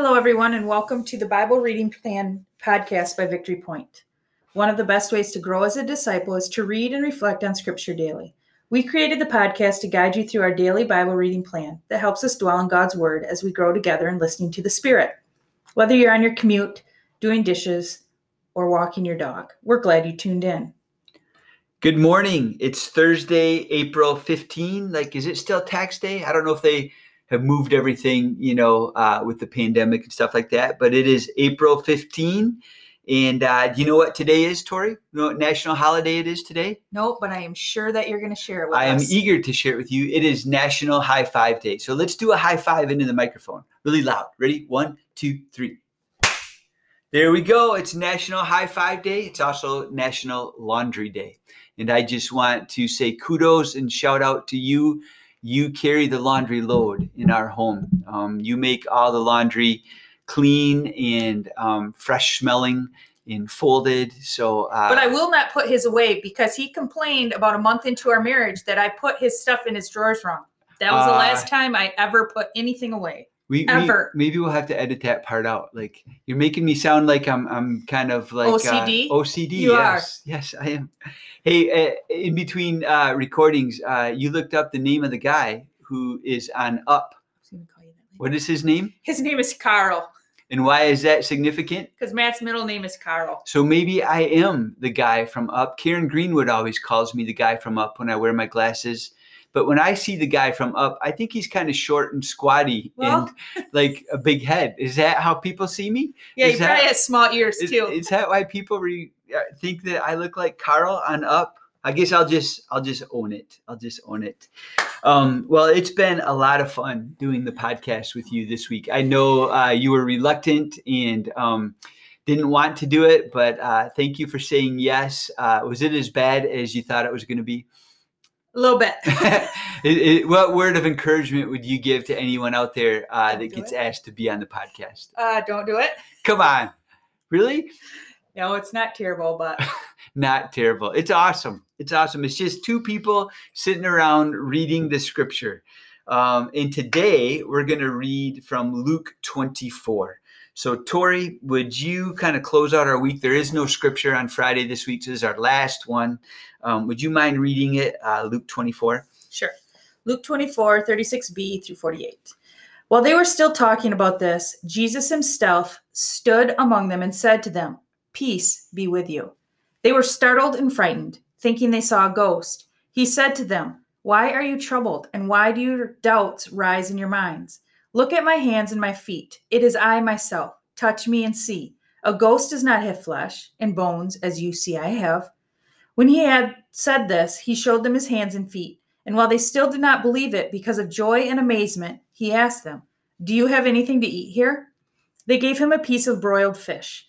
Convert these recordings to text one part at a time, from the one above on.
Hello, everyone, and welcome to the Bible Reading Plan podcast by Victory Point. One of the best ways to grow as a disciple is to read and reflect on Scripture daily. We created the podcast to guide you through our daily Bible reading plan that helps us dwell in God's Word as we grow together in listening to the Spirit. Whether you're on your commute, doing dishes, or walking your dog, we're glad you tuned in. Good morning. It's Thursday, April 15. Like, is it still tax day? I don't know if they have moved everything, you know, uh, with the pandemic and stuff like that. But it is April 15. And uh, do you know what today is, Tori? You know what national holiday it is today? No, but I am sure that you're going to share it with I us. am eager to share it with you. It is National High Five Day. So let's do a high five into the microphone really loud. Ready? One, two, three. There we go. It's National High Five Day. It's also National Laundry Day. And I just want to say kudos and shout out to you you carry the laundry load in our home. Um, you make all the laundry clean and um, fresh smelling and folded. So, uh, but I will not put his away because he complained about a month into our marriage that I put his stuff in his drawers wrong. That was the Uh, last time I ever put anything away. we, we- ever. maybe we'll have to edit that part out. Like you're making me sound like I'm I'm kind of like OCD? Uh, OCD. You are. yes, yes, I am. Hey, uh, in between uh, recordings, uh, you looked up the name of the guy who is on Up. What is his name? His name is Carl And why is that significant? because Matt's middle name is Carl. So maybe I am the guy from Up. Karen Greenwood always calls me the guy from Up when I wear my glasses. But when I see the guy from Up, I think he's kind of short and squatty Well- and like a big head. Is that how people see me? Yeah, Is he that- probably has small ears Is, too. is that why people re, think that I look like Carl on Up? I guess I'll just I'll just own it. I'll just own it. Um, well, it's been a lot of fun doing the podcast with you this week. I know uh, you were reluctant and um, didn't want to do it, but uh, thank you for saying yes. Uh, was it as bad as you thought it was going to be? a little bit. It- it- what word of encouragement would you give to anyone out there uh, that gets it. asked to be on the podcast? Uh, don't do it. Come on, really? No, it's not terrible, but not terrible. It's awesome. It's awesome. It's just two people sitting around reading the scripture. Um, and today we're going to read from Luke 24. So, Tori, would you kind of close out our week? There is no scripture on Friday this week. So, this is our last one. Um, would you mind reading it, uh, Luke 24? Sure. Luke 24, 36b through 48. While they were still talking about this, Jesus himself stood among them and said to them, Peace be with you. They were startled and frightened, thinking they saw a ghost. He said to them, Why are you troubled, and why do your doubts rise in your minds? Look at my hands and my feet. It is I myself. Touch me and see. A ghost does not have flesh and bones, as you see I have. When he had said this, he showed them his hands and feet. And while they still did not believe it because of joy and amazement, he asked them, Do you have anything to eat here? They gave him a piece of broiled fish,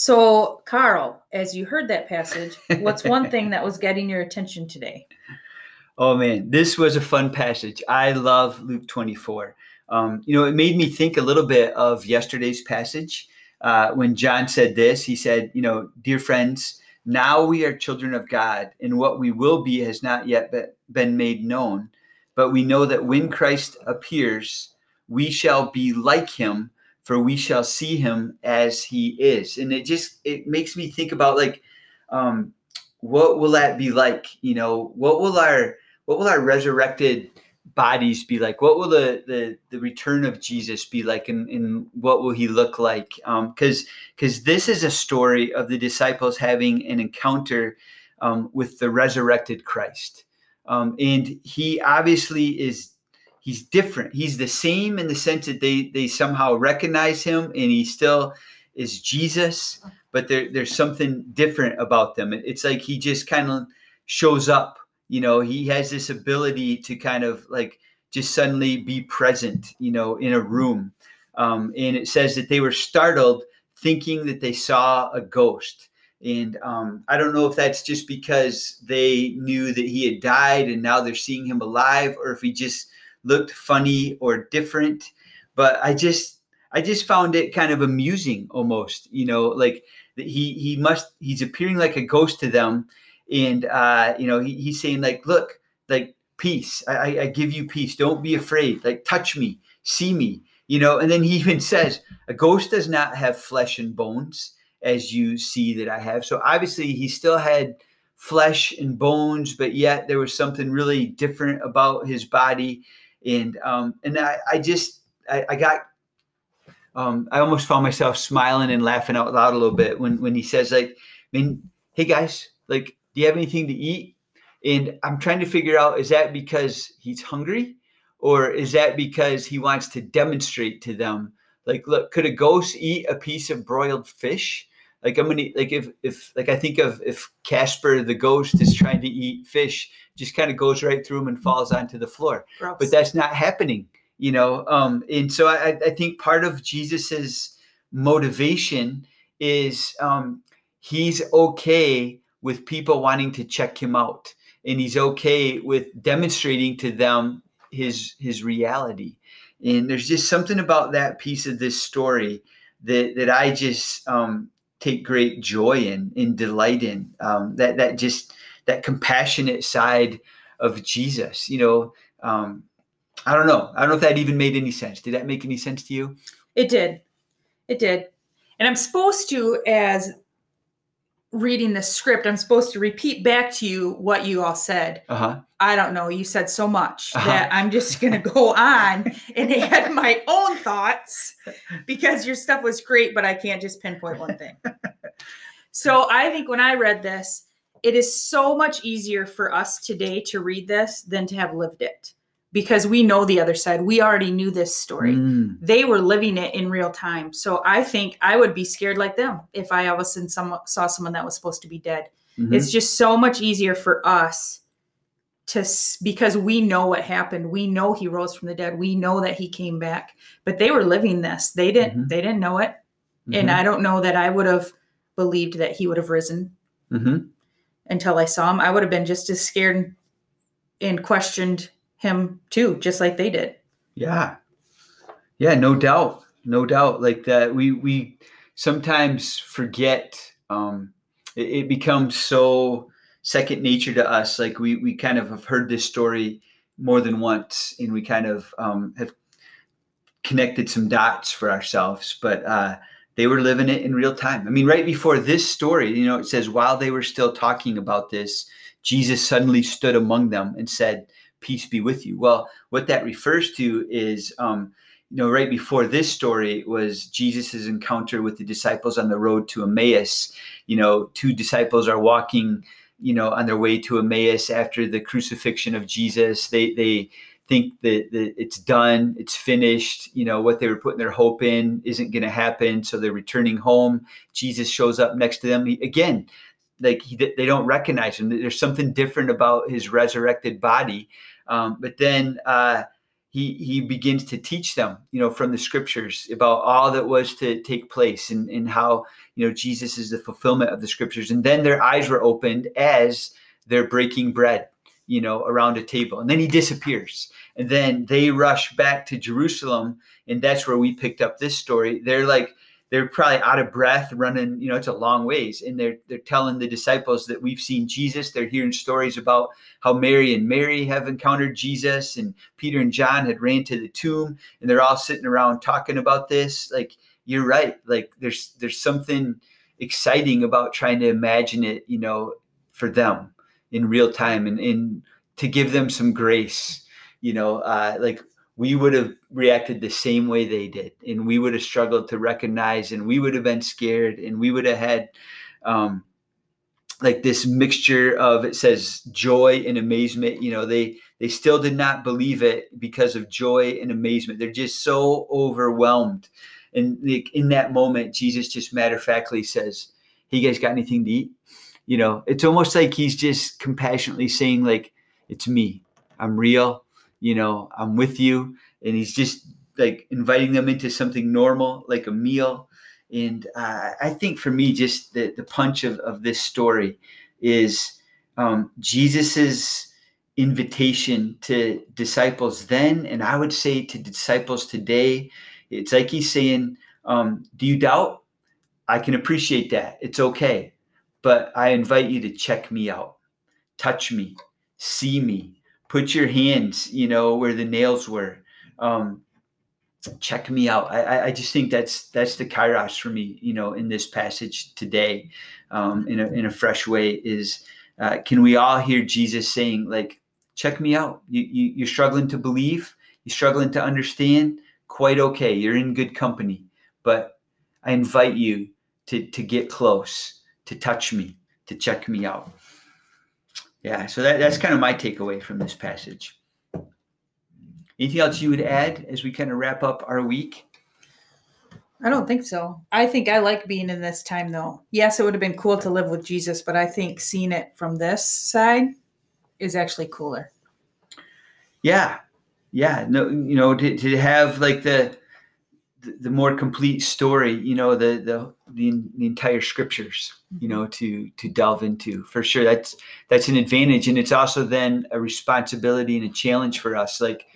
So, Carl, as you heard that passage, what's one thing that was getting your attention today? Oh man, this was a fun passage. I love Luke 24. Um, you know, it made me think a little bit of yesterday's passage uh, when John said this. He said, You know, dear friends, now we are children of God, and what we will be has not yet be- been made known. But we know that when Christ appears, we shall be like him, for we shall see him as he is. And it just it makes me think about like, um, what will that be like? You know, what will our what will our resurrected bodies be like? What will the the, the return of Jesus be like, and, and what will he look like? Because because this is a story of the disciples having an encounter um, with the resurrected Christ, um, and he obviously is he's different. He's the same in the sense that they they somehow recognize him, and he still is Jesus, but there, there's something different about them. It's like he just kind of shows up. You know, he has this ability to kind of like just suddenly be present. You know, in a room. Um, and it says that they were startled, thinking that they saw a ghost. And um, I don't know if that's just because they knew that he had died and now they're seeing him alive, or if he just looked funny or different. But I just, I just found it kind of amusing, almost. You know, like he he must he's appearing like a ghost to them, and uh, you know he, he's saying like, look, like peace. I, I give you peace. Don't be afraid. Like touch me, see me. You know, and then he even says, a ghost does not have flesh and bones as you see that I have. So obviously he still had flesh and bones, but yet there was something really different about his body. And um, and I, I just I, I got um, I almost found myself smiling and laughing out loud a little bit when when he says like, I mean, hey guys, like, do you have anything to eat? And I'm trying to figure out is that because he's hungry, or is that because he wants to demonstrate to them like, look, could a ghost eat a piece of broiled fish? Like I'm gonna like if if like I think of if Casper the ghost is trying to eat fish, just kind of goes right through him and falls onto the floor. Gross. But that's not happening, you know. Um, and so I, I think part of Jesus's motivation is um, he's okay with people wanting to check him out, and he's okay with demonstrating to them his his reality. And there's just something about that piece of this story that that I just um, take great joy in, in delight in. Um, that that just that compassionate side of Jesus. You know, um, I don't know. I don't know if that even made any sense. Did that make any sense to you? It did. It did. And I'm supposed to, as reading the script, I'm supposed to repeat back to you what you all said. Uh-huh. I don't know. You said so much uh-huh. that I'm just going to go on and add my own thoughts because your stuff was great, but I can't just pinpoint one thing. so I think when I read this, it is so much easier for us today to read this than to have lived it because we know the other side. We already knew this story. Mm. They were living it in real time. So I think I would be scared like them if I all of a sudden some, saw someone that was supposed to be dead. Mm-hmm. It's just so much easier for us to because we know what happened. We know he rose from the dead. We know that he came back. But they were living this. They didn't mm-hmm. they didn't know it. Mm-hmm. And I don't know that I would have believed that he would have risen mm-hmm. until I saw him. I would have been just as scared and questioned him too, just like they did. Yeah. Yeah, no doubt. No doubt. Like that we we sometimes forget um it, it becomes so second nature to us. Like we we kind of have heard this story more than once and we kind of um have connected some dots for ourselves. But uh they were living it in real time. I mean, right before this story, you know, it says, while they were still talking about this, Jesus suddenly stood among them and said, peace be with you. Well, what that refers to is, um, you know, right before this story was Jesus's encounter with the disciples on the road to Emmaus. You know, two disciples are walking, you know, on their way to Emmaus after the crucifixion of Jesus. They they think that, that it's done, it's finished. You know, what they were putting their hope in isn't going to happen, so they're returning home. Jesus shows up next to them he, again. Like he, they don't recognize him. There's something different about his resurrected body um, but then uh, he he begins to teach them, you know, from the scriptures about all that was to take place and, and how you know Jesus is the fulfillment of the scriptures. And then their eyes were opened as they're breaking bread, you know, around a table. And then he disappears. And then they rush back to Jerusalem, and that's where we picked up this story. They're like they're probably out of breath running you know it's a long ways. And they're they're telling the disciples that we've seen jesus. They're hearing stories about how mary and mary have encountered jesus and peter and john had ran to the tomb and they're all sitting around talking about this. Like you're right. Like there's there's something exciting about trying to imagine it you know for them in real time and, and to give them some grace you know uh, like we would have reacted the same way they did and we would have struggled to recognize and we would have been scared and we would have had um, like this mixture of it says joy and amazement you know they they still did not believe it because of joy and amazement. They're just so overwhelmed. And like in that moment jesus just matter of factly says hey you guys got anything to eat? You know it's almost like he's just compassionately saying like it's me. I'm real you know i'm with you and he's just like inviting them into something normal, like a meal. And uh, I think for me, just the, the punch of, of this story is um, Jesus's invitation to disciples then, and I would say to disciples today. It's like he's saying, um, Do you doubt? I can appreciate that. It's okay. But I invite you to check me out, touch me, see me, put your hands, you know, where the nails were. Um, check me out. I, I just think that's that's the kairos for me, you know, in this passage today, um, in a in a fresh way. Is uh, can we all hear Jesus saying, like, check me out? You, you you're struggling to believe, you're struggling to understand. Quite okay. You're in good company, but I invite you to to get close, to touch me, to check me out. Yeah, so that, that's kind of my takeaway from this passage. Anything else you would add as we kind of wrap up our week? I don't think so. I think I like being in this time though. Yes, it would have been cool to live with Jesus, but I think seeing it from this side is actually cooler. Yeah. Yeah. No, you know, to, to have like the the more complete story, you know, the the the, the entire scriptures, you know, mm-hmm. to to delve into for sure. That's that's an advantage, and it's also then a responsibility and a challenge for us. Like,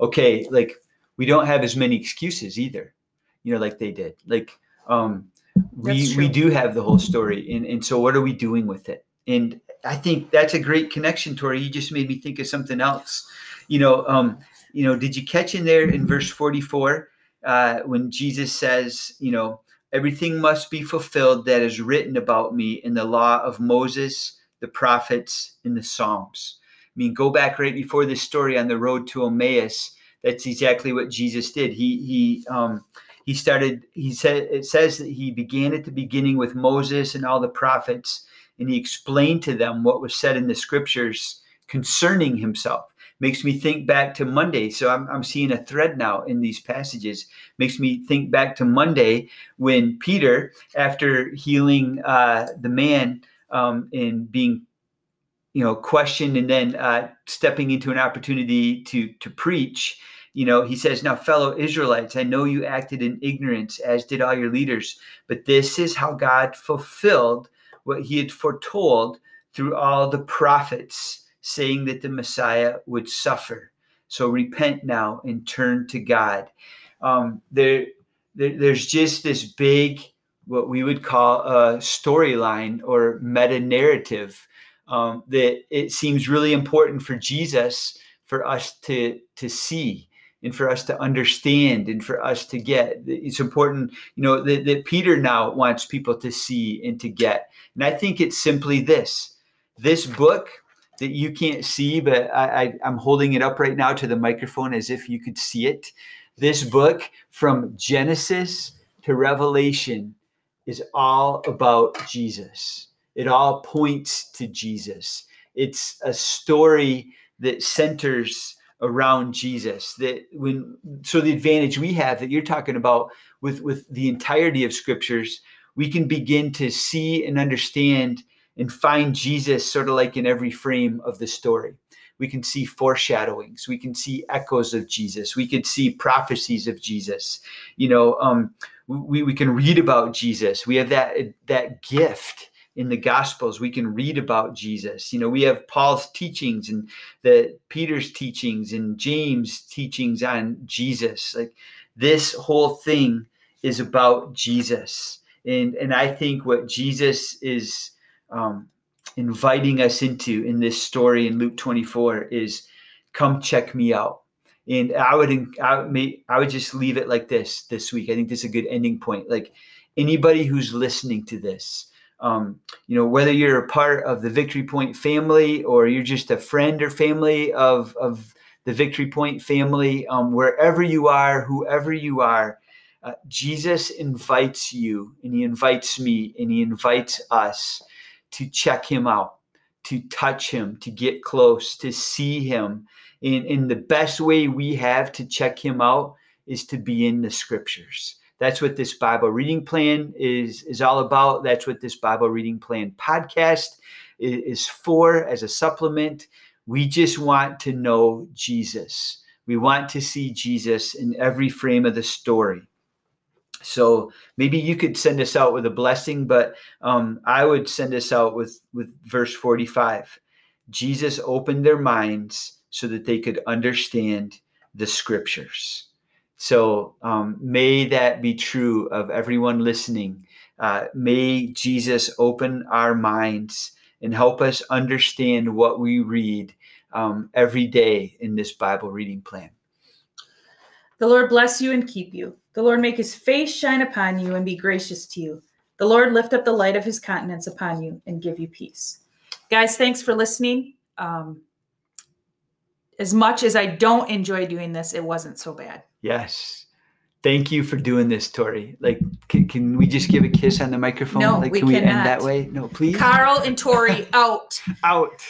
okay, like we don't have as many excuses either, you know, like they did. Like, um, we we do have the whole story, and and so what are we doing with it? And I think that's a great connection, Tori. You just made me think of something else. You know, um, you know, did you catch in there in verse forty four? Uh, when Jesus says, you know, everything must be fulfilled that is written about me in the law of Moses, the prophets, and the Psalms. I mean, go back right before this story on the road to Emmaus. That's exactly what Jesus did. He he um, he started. He said it says that he began at the beginning with Moses and all the prophets, and he explained to them what was said in the scriptures concerning himself makes me think back to Monday. So I'm, I'm seeing a thread now in these passages. Makes me think back to Monday when Peter, after healing uh, the man um, and being you know questioned and then uh, stepping into an opportunity to to preach you know he says now fellow israelites i know you acted in ignorance as did all your leaders but this is how god fulfilled what he had foretold through all the prophets saying that the Messiah would suffer. So repent now and turn to God. Um, there, there, there's just this big, what we would call a storyline or meta narrative um, that it seems really important for Jesus for us to to see and for us to understand and for us to get. It's important, you know, that, that Peter now wants people to see and to get. And I think it's simply this: this book that you can't see, but I, I, I'm holding it up right now to the microphone as if you could see it. This book from Genesis to Revelation is all about Jesus. It all points to Jesus. It's a story that centers around Jesus. That when so the advantage we have that you're talking about with with the entirety of scriptures, we can begin to see and understand and find Jesus sort of like in every frame of the story. We can see foreshadowings. We can see echoes of Jesus. We could see prophecies of Jesus. You know, um, we, we can read about Jesus. We have that that gift in the gospels we can read about jesus you know we have paul's teachings and the peter's teachings and james teachings on jesus like this whole thing is about jesus and and i think what jesus is um, inviting us into in this story in Luke 24 is come check me out. And I would, I would, I would just leave it like this this week. I think this is a good ending point. Like anybody who's listening to this, um, you know, whether you're a part of the Victory Point family or you're just a friend or family of, of the Victory Point family, um, wherever you are, whoever you are, uh, Jesus invites you and he invites me and he invites us to check him out, to touch him, to get close, to see him. And, and the best way we have to check him out is to be in the scriptures. That's what this Bible reading plan is, is all about. That's what this Bible reading plan podcast is, is for as a supplement. We just want to know Jesus. We want to see Jesus in every frame of the story. So maybe you could send us out with a blessing, but um, I would send us out with with verse 45. Jesus opened their minds so that they could understand the scriptures. So um, may that be true of everyone listening. Uh, may Jesus open our minds and help us understand what we read um, every day in this Bible reading plan. The Lord bless you and keep you. The Lord make his face shine upon you and be gracious to you. The Lord lift up the light of his countenance upon you and give you peace. Guys, thanks for listening. Um, as much as I don't enjoy doing this, it wasn't so bad. Yes. Thank you for doing this, Tori. Like, can, can we just give a kiss on the microphone? No, like, we can we end that way? No, please. Carl and Tori out. Out.